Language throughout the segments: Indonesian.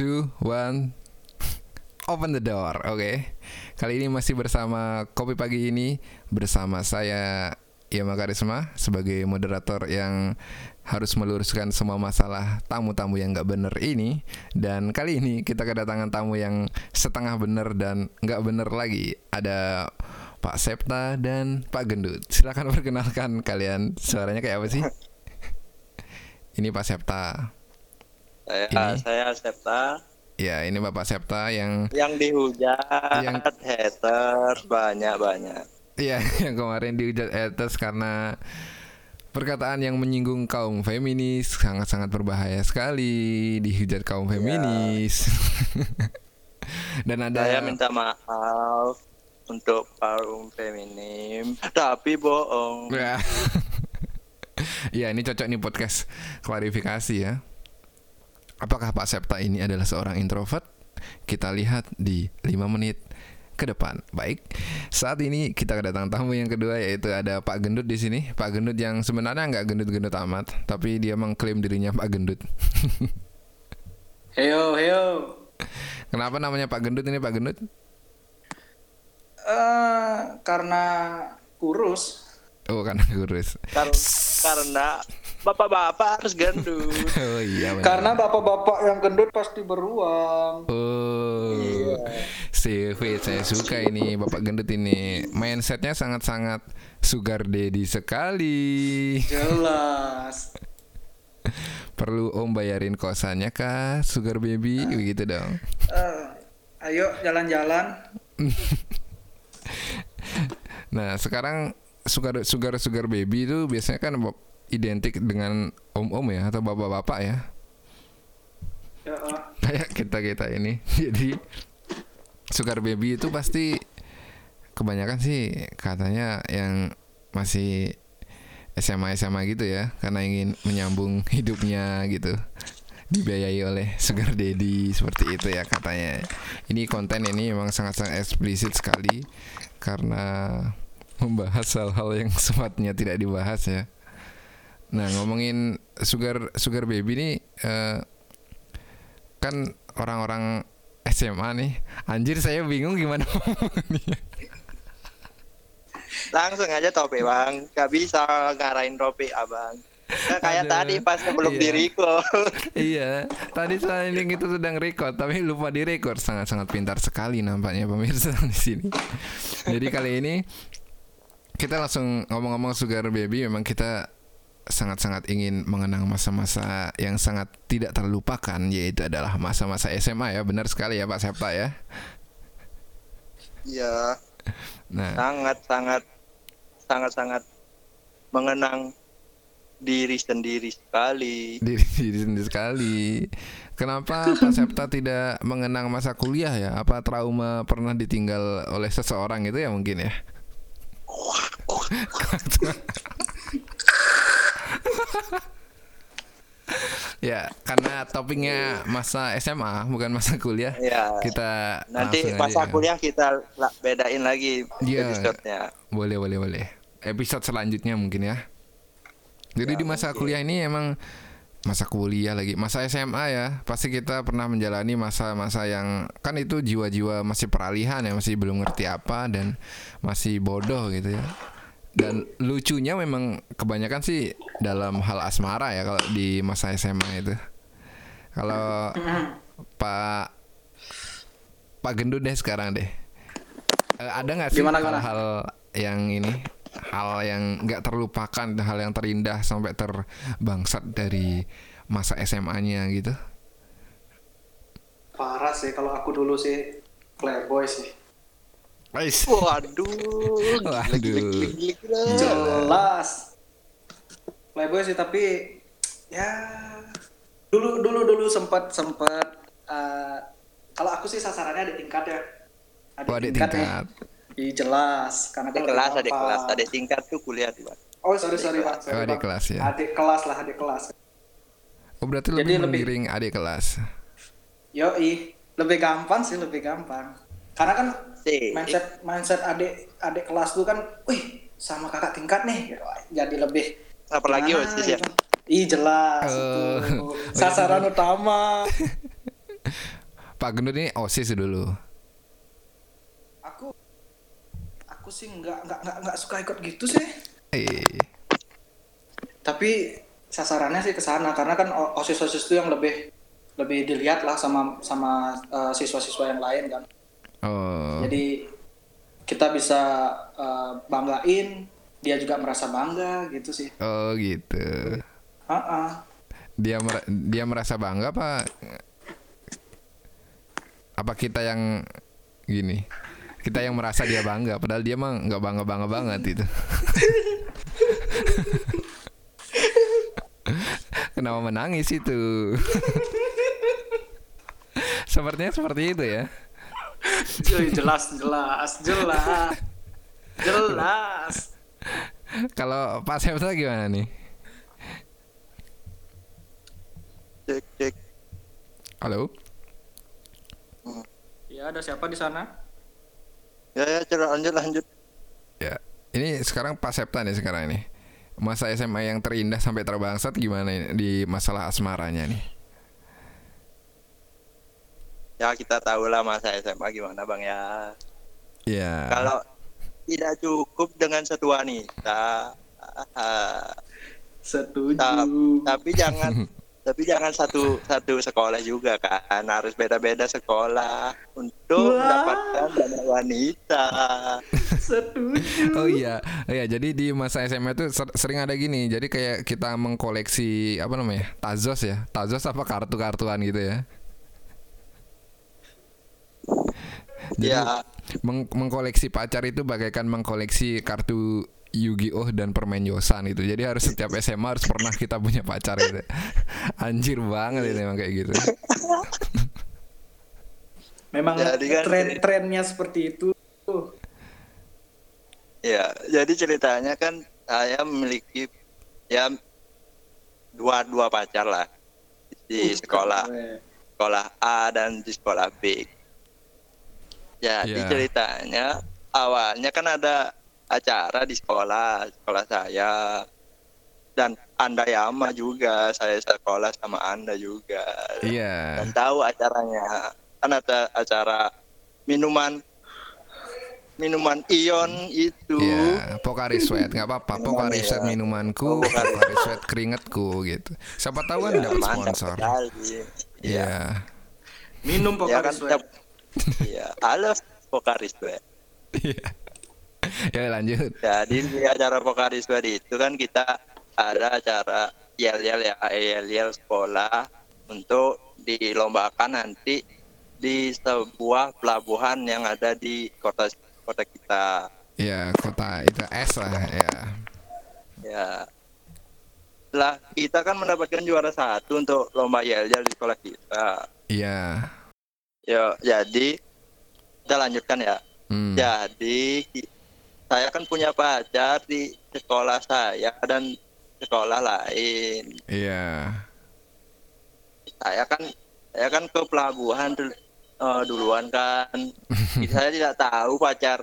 two, one. Open the door, oke. Kali ini masih bersama Kopi Pagi ini bersama saya Yama Karisma sebagai moderator yang harus meluruskan semua masalah tamu-tamu yang nggak bener ini. Dan kali ini kita kedatangan tamu yang setengah bener dan nggak bener lagi. Ada Pak Septa dan Pak Gendut. Silakan perkenalkan kalian. Suaranya kayak apa sih? Ini Pak Septa Saya Ini? saya Septa ya ini Bapak Septa yang yang dihujat Yang- haters banyak-banyak. Iya, yang kemarin dihujat haters karena perkataan yang menyinggung kaum feminis sangat-sangat berbahaya sekali dihujat kaum feminis. Dan ada Saya minta maaf untuk kaum feminim, tapi bohong. Ya. Ya, ini cocok nih podcast klarifikasi ya. Apakah Pak Septa ini adalah seorang introvert? Kita lihat di 5 menit ke depan. Baik. Saat ini kita kedatangan tamu yang kedua yaitu ada Pak Gendut di sini. Pak Gendut yang sebenarnya nggak gendut-gendut amat, tapi dia mengklaim dirinya Pak Gendut. Heyo, heyo. Kenapa namanya Pak Gendut ini Pak Gendut? Eh, karena kurus. Oh, karena kurus. Kar- karena bapak-bapak harus gendut. Oh iya. benar. Karena bapak-bapak yang gendut pasti beruang. Oh, CV saya suka ini Bapak Gendut ini mindsetnya sangat-sangat sugar daddy sekali. Jelas. Perlu Om bayarin kosannya kah, sugar baby, begitu dong. Eh, ayo jalan-jalan. Nah sekarang sugar sugar sugar baby itu biasanya kan identik dengan om-om ya atau bapak-bapak ya. Ya, eh. Kayak kita kita ini. Jadi sugar baby itu pasti kebanyakan sih katanya yang masih SMA SMA gitu ya karena ingin menyambung hidupnya gitu dibiayai oleh sugar daddy seperti itu ya katanya ini konten ini memang sangat-sangat eksplisit sekali karena membahas hal-hal yang sepatutnya tidak dibahas ya nah ngomongin sugar sugar baby nih eh, kan orang-orang SMA nih anjir saya bingung gimana. Langsung aja topik bang, gak bisa ngarahin topik abang. Nah, kayak Aduh, tadi pas sebelum iya. diriku. iya tadi soal ini kita sedang record tapi lupa di record sangat-sangat pintar sekali nampaknya pemirsa di sini jadi kali ini kita langsung ngomong-ngomong sugar baby memang kita sangat-sangat ingin mengenang masa-masa yang sangat tidak terlupakan yaitu adalah masa-masa SMA ya benar sekali ya Pak Septa ya Iya, nah sangat sangat sangat sangat mengenang diri sendiri sekali. diri diri sendiri sekali. Kenapa Pak Septa tidak mengenang masa kuliah ya? Apa trauma pernah ditinggal oleh seseorang itu ya mungkin ya? ya, karena topiknya masa SMA bukan masa kuliah. Ya. Kita Nanti masa aja. kuliah kita bedain lagi Iya. episode-nya. Boleh, boleh, boleh. Episode selanjutnya mungkin ya. Jadi di masa kuliah ini emang masa kuliah lagi, masa SMA ya. Pasti kita pernah menjalani masa-masa yang kan itu jiwa-jiwa masih peralihan ya, masih belum ngerti apa dan masih bodoh gitu ya. Dan lucunya memang kebanyakan sih dalam hal asmara ya kalau di masa SMA itu. Kalau Pak Pak Gendut deh sekarang deh. Eh, ada nggak sih hal-hal yang ini hal yang nggak terlupakan hal yang terindah sampai terbangsat dari masa SMA-nya gitu Parah sih kalau aku dulu sih playboy sih. Waduh, Waduh. gila, gila, gila, gila. Jelas. Playboy sih tapi ya dulu dulu dulu sempat sempat eh, kalau aku sih sasarannya di tingkat ya. Oh, adik nih. tingkat. Iya jelas karena Adik kan kelas, lebih adik gampang. kelas, adik tingkat tuh kuliah tuh. Oh sorry sorry pak. Sorry, Oh, adik Pak. kelas ya. Adik kelas lah adik kelas. Oh berarti Jadi lebih lebih- menggiring adik kelas. Yoi, lebih gampang sih lebih gampang. Karena kan Si. mindset mindset adik adik kelas tuh kan, wih sama kakak tingkat nih, jadi lebih. Apalagi OSIS ya. gitu. Ih jelas Oh. itu sasaran utama. Pak Gendut ini osis dulu. Aku aku sih nggak nggak nggak nggak suka ikut gitu sih. Eh, Tapi sasarannya sih ke sana karena kan o- osis-osis itu yang lebih lebih dilihat lah sama sama eh, siswa-siswa yang lain kan. Oh, Jadi kita bisa eh, banggain, dia juga merasa bangga gitu sih. oh gitu. Ah, Dia mer- dia merasa bangga apa? Apa kita yang gini? Kita yang merasa dia bangga, padahal dia mah nggak bangga bangga banget itu. Kenapa menangis itu? Sepertinya seperti itu ya. Jelas jelas jelas jelas. Kalau Pak Septa gimana nih? Cek cek. Halo? Ya ada siapa di sana? Ya ya coba lanjut lanjut. Ya, ini sekarang Pak Septa nih sekarang ini. Masa SMA yang terindah sampai terbangsat gimana ini di masalah asmaranya nih? Ya kita tahu lah masa SMA gimana bang ya. Ya. Kalau tidak cukup dengan satu wanita, ah, Setuju. ta- tapi jangan tapi jangan satu satu sekolah juga kan harus beda-beda sekolah untuk Wah. mendapatkan banyak wanita. Setuju. Oh iya, oh iya. Jadi di masa SMA itu ser- sering ada gini. Jadi kayak kita mengkoleksi apa namanya? Tazos ya. Tazos apa kartu-kartuan gitu ya. Jadi Ya meng- mengkoleksi pacar itu bagaikan mengkoleksi kartu Yu-Gi-Oh dan permen Yosan itu. Jadi harus setiap SMA harus pernah kita punya pacar gitu. Anjir banget itu emang kayak gitu. Memang Jadi kan- tren-trennya seperti itu. Ya, jadi ceritanya kan saya memiliki ya dua dua pacar lah di sekolah sekolah A dan di sekolah B. Jadi Ya. ceritanya awalnya kan ada acara di sekolah sekolah saya dan anda Yama juga saya sekolah sama anda juga Iya. dan tahu acaranya kan ada acara minuman minuman ion itu Iya, Pokari Sweat nggak apa-apa. Pokari Sweat ya. minumanku, Pocari. Pokari Sweat keringetku gitu. Siapa tahu kan Ya, dapat sponsor. Iya. Minum ya Pokari kan Sweat. Iya, halo Pokari Sweat. Iya. Ya lanjut. Jadi di acara Pokari Sweat itu kan kita ada acara yel-yel ya, yel-yel sekolah untuk dilombakan nanti di sebuah pelabuhan yang ada di kota kota kita. Ya kota itu S lah ya. Ya. Lah kita kan mendapatkan juara satu untuk lomba yel-yel di sekolah kita. Iya. Yo, jadi kita lanjutkan ya. Hmm. Jadi saya kan punya pacar di sekolah saya dan sekolah lain. Iya. Saya kan saya kan ke pelabuhan dul- eh, duluan kan. saya tidak tahu pacar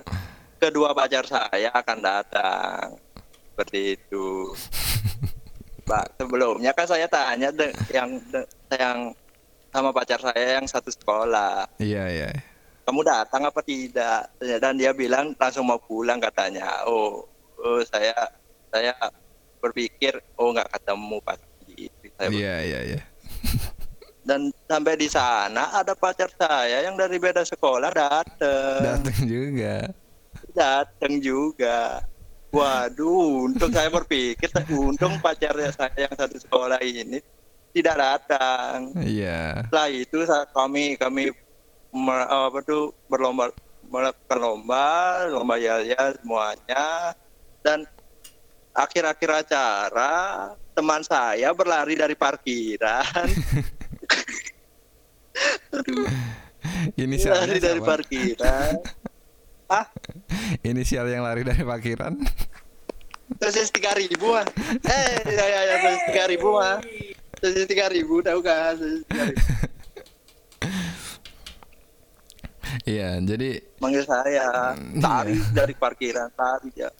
kedua pacar saya akan datang. Seperti itu. Pak, sebelumnya kan saya tanya de- yang de- yang sama pacar saya yang satu sekolah. Iya iya. kamu datang apa tidak dan dia bilang langsung mau pulang katanya oh, oh saya saya berpikir oh nggak ketemu pas Saya ber- Iya iya iya. dan sampai di sana ada pacar saya yang dari beda sekolah datang Datang juga. datang juga waduh untung saya berpikir untung pacarnya saya yang satu sekolah ini tidak datang. Iya. setelah itu saat kami kami me- apa tuh berlomba melakukan lomba lomba ya ya semuanya. Dan akhir-akhir acara teman saya berlari dari parkiran. Inisialnya lari dari siapa? parkiran. Ah Inisial yang lari dari parkiran. sosis tiga ribu ah eh ya ya ya tiga ribu ah sosis tiga ribu tahu kan sosis 3.000. Iya, jadi manggil saya Hmm, iya. dari parkiran lari ya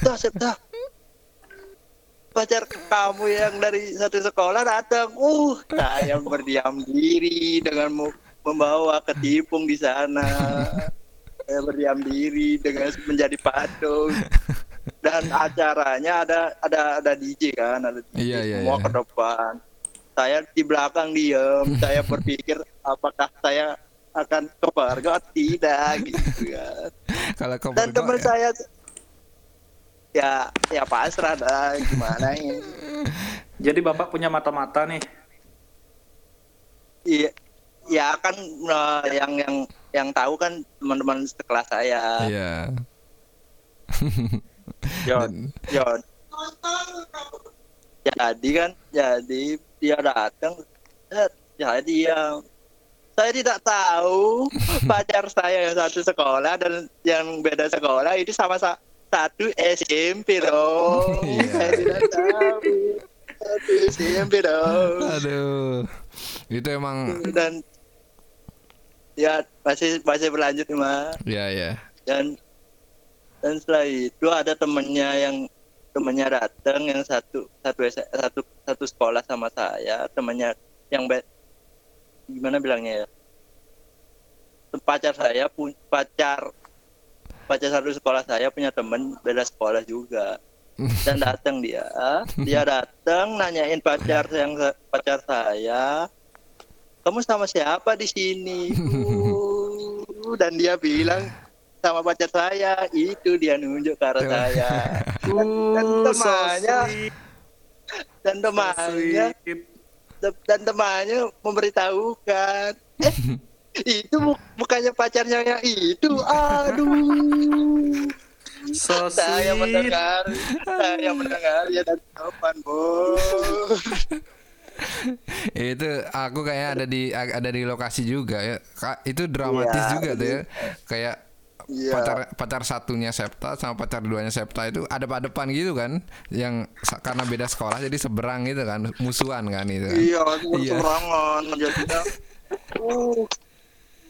dah dah pacar kamu yang dari satu sekolah datang uh saya berdiam diri dengan membawa ketipung di sana. saya berdiam diri dengan menjadi patung. Dan acaranya ada ada ada DJ kan, ada DJ Iya, iya, semua iya. ke depan. Saya di belakang diem, saya berpikir apakah saya akan ke Bargo atau tidak gitu kan. Kalau kau Dan teman saya ya ya pasrah dah gimana ini. Jadi Bapak punya mata-mata nih. Iya, ya kan eh, yang yang yang tahu kan teman-teman sekelas saya. Iya. Yon, Yon. Jadi kan, jadi dia datang, eh, saya diam. Saya tidak tahu pacar saya yang satu sekolah dan yang beda sekolah itu sama sa- satu SMP loh. Iya. Saya tidak tahu. Satu SMP dong. Aduh. Itu emang Dan ya masih masih berlanjut nih, Mas. ya ya. dan dan setelah itu ada temennya yang temennya datang yang satu satu satu satu sekolah sama saya. Temannya yang be- gimana bilangnya ya? Pacar saya pun pacar pacar satu sekolah saya punya temen beda sekolah juga. Dan datang dia. Dia datang nanyain pacar yang pacar saya. Kamu sama siapa di sini dan dia bilang sama pacar saya. Itu dia nunjuk ke arah saya. Dan so temannya dan temannya dan temannya memberitahukan. Eh itu bu- bukannya pacarnya yang itu? Aduh. So saya mendengar saya mendengar ya dari kapan bos itu aku kayaknya ada di ada di lokasi juga ya. Itu dramatis Iya, juga tuh ya. Kayak Iya. pacar pacar satunya Septa sama pacar duanya Septa itu ada pada depan gitu kan yang karena beda sekolah jadi seberang gitu kan musuhan kan itu kan. iya Iya. serangan jadinya uh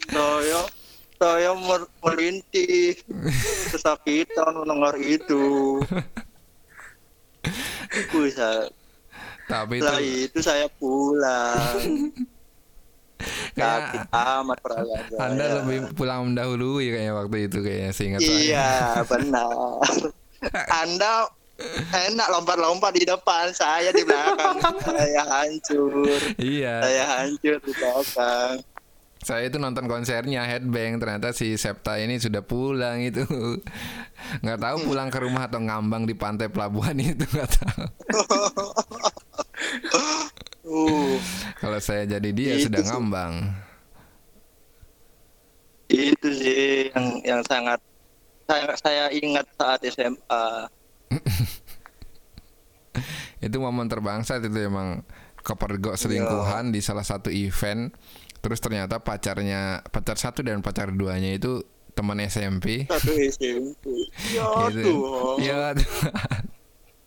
saya saya mer- merintih kesakitan mendengar itu bisa tapi itu itu saya pulang kayak sakit amat perasaan saya. anda lebih pulang mendahului kayaknya waktu itu kayaknya seingat saya. Iya benar. Anda enak lompat-lompat di depan saya di belakang. Saya hancur. Iya. Saya hancur di belakang. Saya itu nonton konsernya Headbang. Ternyata si Septa ini sudah pulang itu. Nggak tahu pulang ke rumah atau ngambang di pantai pelabuhan itu nggak tahu. uh Kalau saya jadi dia Itu sudah sih. ngambang. itu sih yang yang sangat saya saya ingat saat SMA Itu momen terbangsat itu emang kepergok selingkuhan di salah satu event. Terus ternyata pacarnya pacar satu dan pacar duanya itu teman SMP. satu SMP ya Gitu. Tuhan. Ya Tuhan.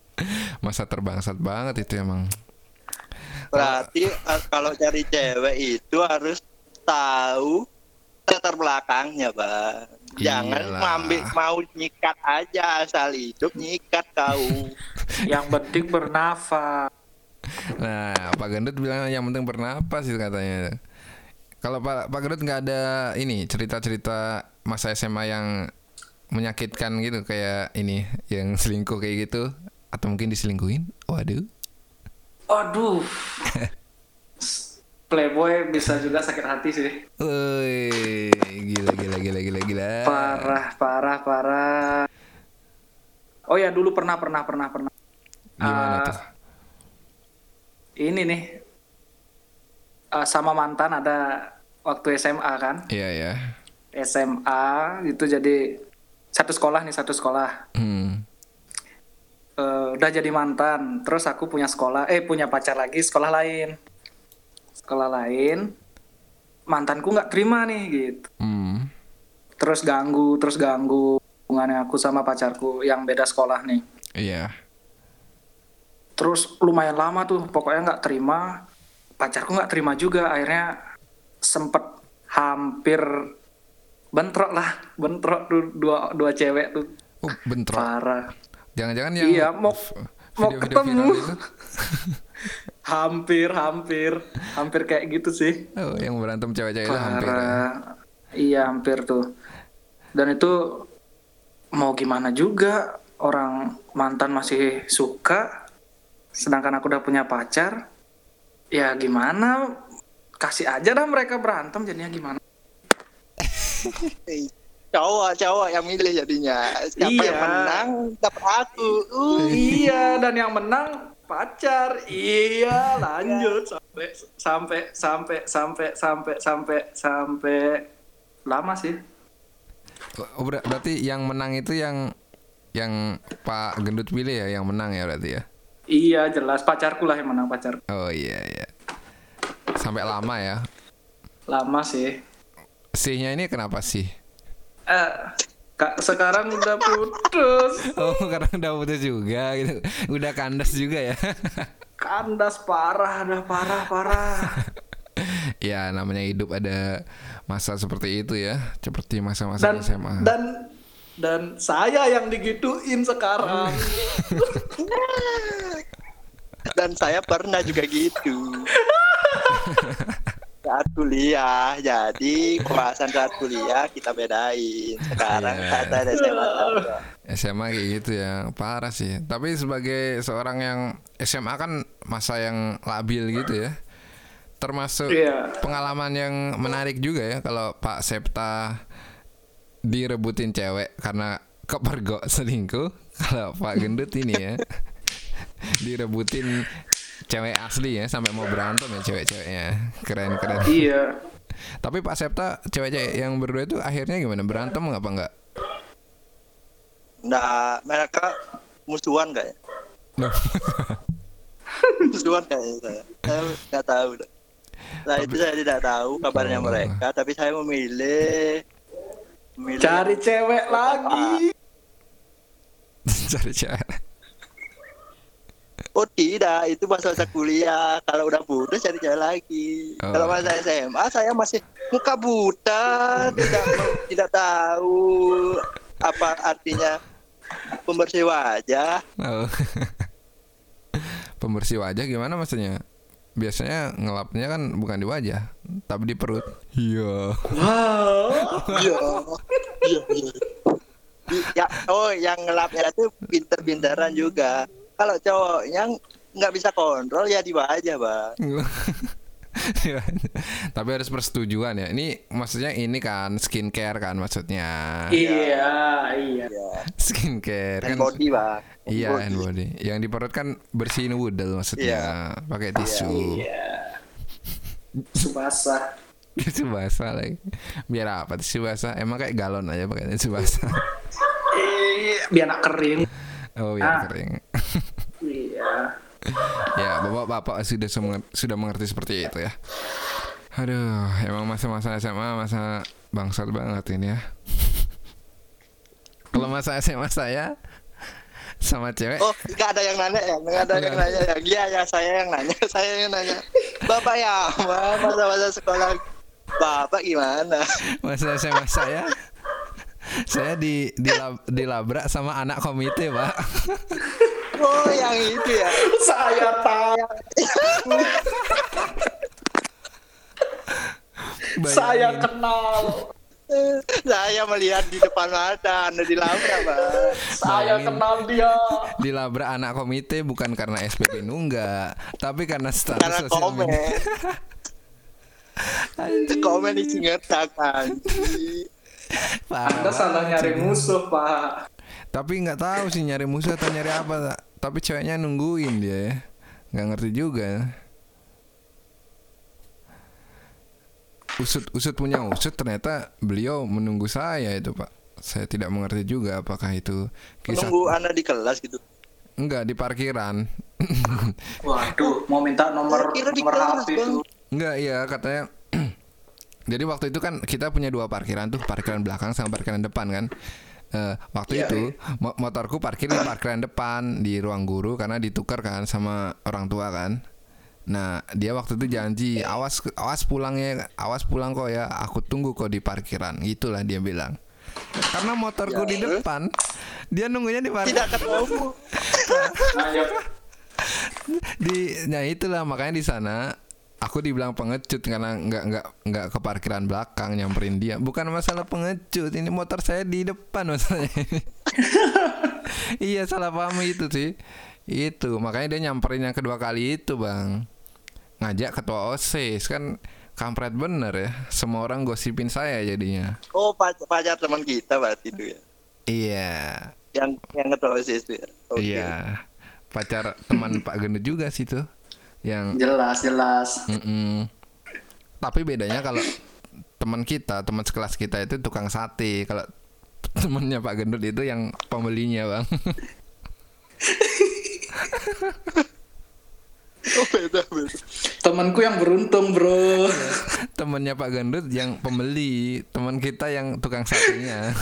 Masa terbangsat banget itu emang. Berarti eh, kalau cari cewek itu harus tahu latar belakangnya bang jangan ngambil mau nyikat aja asal hidup nyikat kau Yang penting bernafas. Nah, Pak Gendut bilang yang penting bernapas itu katanya. Kalau Pak Pak Gendut nggak ada ini cerita-cerita masa SMA yang menyakitkan gitu kayak ini yang selingkuh kayak gitu atau mungkin diselingkuhin? Waduh. Aduh. Playboy bisa juga sakit hati sih. Woi, gila gila gila gila gila. Parah, parah, parah. Oh ya dulu pernah, pernah, pernah, pernah. Gimana Ah, tuh? Ini nih. Ah, sama mantan ada waktu SMA kan. Iya ya. SMA itu jadi satu sekolah nih, satu sekolah. Hmm. Eh, udah jadi mantan. Terus aku punya sekolah, eh punya pacar lagi sekolah lain. Sekolah lain. Mantanku nggak terima nih gitu. Hmm. Terus ganggu, terus ganggu hubungannya aku sama pacarku yang beda sekolah nih. Iya. Terus lumayan lama tuh, pokoknya nggak terima. Pacarku nggak terima juga, akhirnya sempet hampir bentrok lah, bentrok tuh dua dua cewek tuh Oh, bentrok. parah. Jangan-jangan yang Iya, mau- mau ketemu. hampir hampir hampir kayak gitu sih Oh, yang berantem cewek-cewek itu hampir. ya. Iya hampir tuh dan itu mau gimana juga orang mantan masih suka sedangkan aku udah punya pacar ya gimana kasih aja dah mereka berantem jadinya gimana cowok cowok yang milih jadinya siapa Iya. yang menang dapat aku uh. iya dan yang menang pacar iya lanjut sampai sampai sampai sampai sampai sampai sampai lama sih Oh, ber- berarti yang menang itu yang yang Pak Gendut pilih ya, yang menang ya berarti ya. iya jelas pacarku lah yang menang pacar Oh iya iya. Sampai lama ya. lama sih Sihnya ini kenapa sih? Eh kak sekarang udah putus Oh karena udah putus juga gitu. Udah kandas juga ya. kandas parah dah parah parah ya namanya hidup ada masa seperti itu ya. Seperti masa-masa dan SMA. dan dan saya yang digituin sekarang dan saya pernah juga gitu saat kuliah. Jadi pembahasan saat kuliah kita bedain. Sekarang Iya. saat ada SMA tahu. SMA kayak gitu ya. Parah sih. Tapi sebagai seorang yang SMA kan masa yang labil gitu ya. Termasuk Iya. pengalaman yang menarik juga ya kalau Pak Septa direbutin cewek karena kepergok selingkuh. Kalau Pak Gendut ini ya direbutin cewek asli ya sampai mau berantem ya cewek-ceweknya. Keren keren. Iya. Tapi Pak Septa cewek-cewek yang berdua itu akhirnya gimana? Berantem nggak apa enggak nah mereka musuhan kayak. Musuhan kayaknya saya saya nggak tahu. Nah itu saya tidak tahu kabarnya Oh. mereka tapi saya memilih memilih cari cewek lagi. Cari cewek Oh tidak, itu masa-masa kuliah. Kalau udah putus cari cewek lagi. Oh. Kalau masa SMA saya masih muka buta, tidak tidak tahu apa artinya pembersih wajah. Oh. Pembersih wajah gimana maksudnya? Biasanya ngelapnya kan bukan di wajah, tapi di perut. Iya. wow Iya, iya, iya. Ya, oh yang ngelapnya itu pinter-pinteran juga. Kalau cowoknya nggak bisa kontrol ya di wajah, bang. Iya. tapi harus persetujuan ya. Ini maksudnya ini kan skincare kan maksudnya. iya iya Ya, Skincare hand kan. body, bang. Iya hand body. Yang di perut kan bersihin wudel maksudnya. Pakai tisu. iya subasa Tisu basah lagi. Biar apa tisu basah? Emang kayak galon aja pakai tisu basah. eh biar nak kering Oh biar Ah. kering. Iya ya bapak-bapak sudah sudah mengerti seperti itu ya aduh emang masa-masa SMA masa bangsat banget ini ya kalau masa SMA saya sama cewek Oh, nggak ada yang nanya ya? Nggak ada yang nanya ya? Iya ya, saya yang nanya, saya yang nanya. Bapak ya, masa-masa sekolah Bapak gimana? masa SMA saya saya di dilab- dilabrak sama anak komite pak Oh, yang itu ya. saya tahu saya kenal Saya melihat di depan mata Anda dilabrak, Pak. saya Bayangin. kenal dia dilabrak anak komite bukan karena SPP nunggak tapi karena status Karena sosial komen. media. Komen isi ngetak anda salah nyari sih. musuh pak Tapi nggak tahu sih nyari musuh atau nyari apa. Tak. Tapi ceweknya nungguin dia ya. Nggak ngerti juga. Usut usut punya usut ternyata beliau menunggu saya itu pak. Saya tidak mengerti juga apakah itu kisah Nunggu Anda di kelas gitu. enggak di parkiran. waduh mau minta nomor Kira di nomor kelas, HP tuh Enggak iya katanya. Jadi waktu itu kan kita punya dua parkiran tuh parkiran belakang sama parkiran depan kan. Eh, waktu Iya, itu mo- motorku parkir di parkiran depan di ruang guru karena ditukar kan sama orang tua kan. Nah dia waktu itu janji awas awas pulangnya awas pulang kok ya aku tunggu kok di parkiran itulah dia bilang. Karena motorku di depan dia nunggunya di parkiran. Tidak ketemu. di nah itulah makanya di sana aku dibilang pengecut karena nggak nggak nggak ke parkiran belakang nyamperin dia. Bukan masalah pengecut ini motor saya di depan masalahnya. Iya salah paham itu sih. Itu makanya dia nyamperin yang kedua kali itu bang. Ngajak ketua osis kan kampret bener ya. Semua orang gosipin saya jadinya. Oh pacar, teman kita berarti itu ya. iya. Yang yang ketua OSIS itu ya. Oke. iya. Pacar teman Pak Gendut juga sih tuh yang Jelas, jelas. Mm-mm. Tapi bedanya kalau teman kita, teman sekelas kita itu tukang sate. Kalau temennya Pak Gendut itu yang pembelinya, Bang. Oh beda beda. Temanku yang beruntung, bro. temennya Pak Gendut yang pembeli, teman kita yang tukang satenya.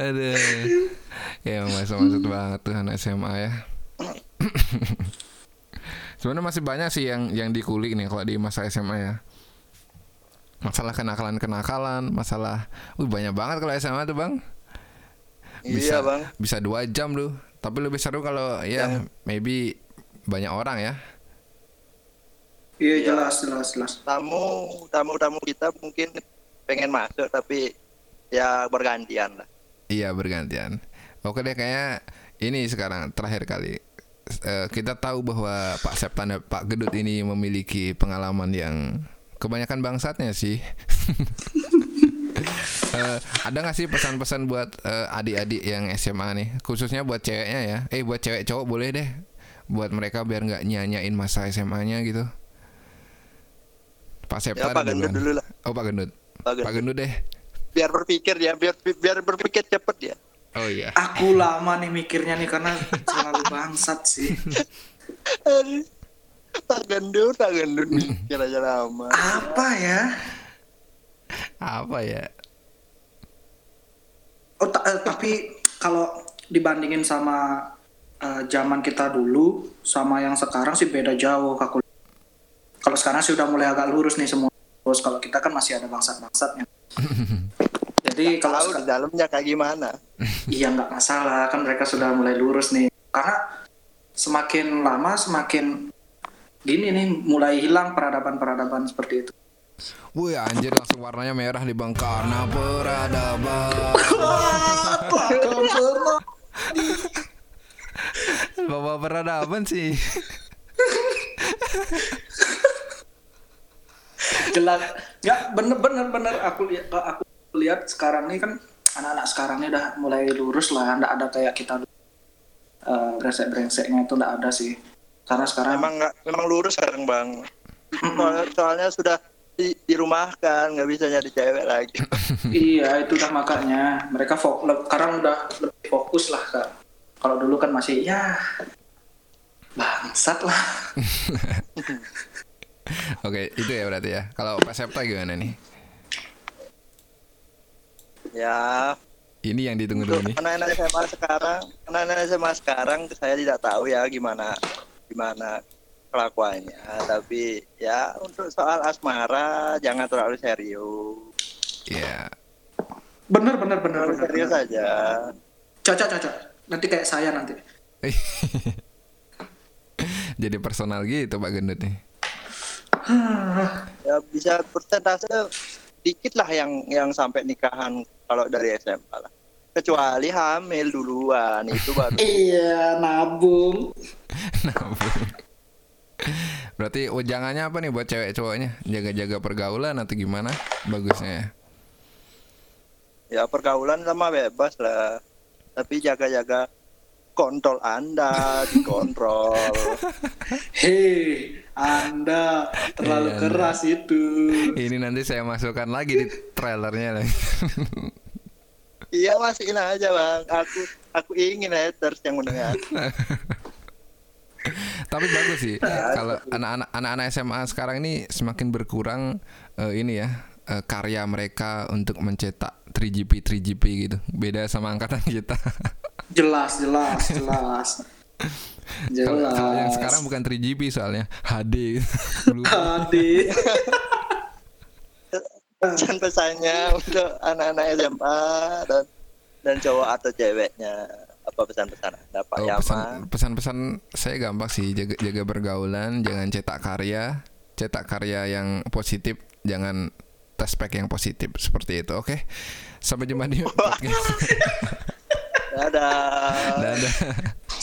Aduh. Ya masuk-masuk banget tuh anak SMA ya. Sebenarnya masih banyak sih yang yang dikulik nih kalau di masa SMA ya. Masalah kenakalan-kenakalan, masalah, uh banyak banget kalau SMA tuh bang. Bisa, Iya bang. Bisa dua jam loh. Tapi lebih seru kalau ya maybe banyak orang ya. Iya, jelas, jelas, jelas. Tamu tamu tamu kita mungkin pengen masuk tapi ya bergantian lah. Iya bergantian. Oke deh kayak ini sekarang terakhir kali Eh, kita tahu bahwa Pak Septan Pak Gedut ini memiliki pengalaman yang kebanyakan bangsatnya sih. Eh, ada nggak sih pesan-pesan buat eh, adik-adik yang SMA nih, khususnya buat ceweknya ya? Eh buat cewek cowok boleh deh, buat mereka biar nggak nyanyain masa SMA-nya gitu. Pak Ya Septan Pak Gendut dulu lah. Oh Pak Gendut. Pak Pak Gendut. Gendut deh. Biar berpikir ya, biar biar berpikir cepet ya. Oh iya. Aku lama nih mikirnya nih karena selalu bangsat sih. Tak gendut, tak gendut nih. Kira-kira lama. Apa ya? Apa ya? Oh, ta- eh, tapi kalau dibandingin sama eh, zaman kita dulu sama yang sekarang sih beda jauh aku. Kalau sekarang sih udah mulai agak lurus nih semua. Terus kalau kita kan masih ada bangsat-bangsatnya. Jadi kalau Tahu di dalamnya kayak gimana? iya nggak masalah kan mereka sudah mulai lurus nih. Karena semakin lama semakin gini nih mulai hilang peradaban-peradaban seperti itu. Wih anjir langsung warnanya merah di bang karena peradaban Bawa peradaban sih jelas nggak bener bener bener aku lihat aku lihat sekarang ini kan anak-anak sekarang ini udah mulai lurus lah nggak ada kayak kita dulu. Eh, brengsek brengseknya itu nggak ada sih karena sekarang Memang nggak, memang lurus sekarang bang. Soalnya, soalnya sudah di, dirumahkan, nggak bisa nyari cewek lagi. iya itu dah makanya mereka fok le- sekarang udah lebih fokus lah kak kalau dulu kan masih ya bangsat lah Oke itu ya berarti ya Kalau Pak Septa gimana nih ya, Ini yang ditunggu untuk dulu nih anak-anak SMA sekarang, anak-anak SMA sekarang saya tidak tahu ya gimana gimana kelakuannya. Tapi ya untuk soal asmara jangan terlalu serius. Iya bener bener bener Terlalu bener, serius bener. aja. cocok cocok nanti kayak saya nanti Jadi personal gitu Pak Gendut nih Ya bisa persentase dikit lah yang yang sampai nikahan kalau dari SMA lah. Kecuali hamil duluan itu baru. iya nabung Nabung. Berarti ujangannya apa nih buat cewek cowoknya Jaga-jaga pergaulan atau gimana Bagusnya ya ya pergaulan sama bebas lah. Tapi jaga-jaga kontrol Anda, dikontrol. hei anda terlalu Iya, Anda. keras itu Ini nanti saya masukkan lagi di trailernya lagi. Iya masukin aja bang. Aku aku ingin haters yang mendengar. Tapi bagus sih kalau anak-anak anak-anak SMA sekarang ini semakin berkurang eh, ini ya eh, karya mereka untuk mencetak 3GP 3GP gitu. Beda sama angkatan kita. jelas jelas jelas jelas kalau yang sekarang bukan 3GP soalnya HD. Adik. Pesan-pesannya untuk anak-anak SMA dan dan cowok atau ceweknya apa pesan-pesan anda Pak Oh, Yama pesan pesan-pesan saya gampang sih jaga jaga pergaulan, jangan cetak karya, cetak karya yang positif, jangan tes pack yang positif seperti itu. Oke. Sampai jumpa di podcast. dadah Dadah.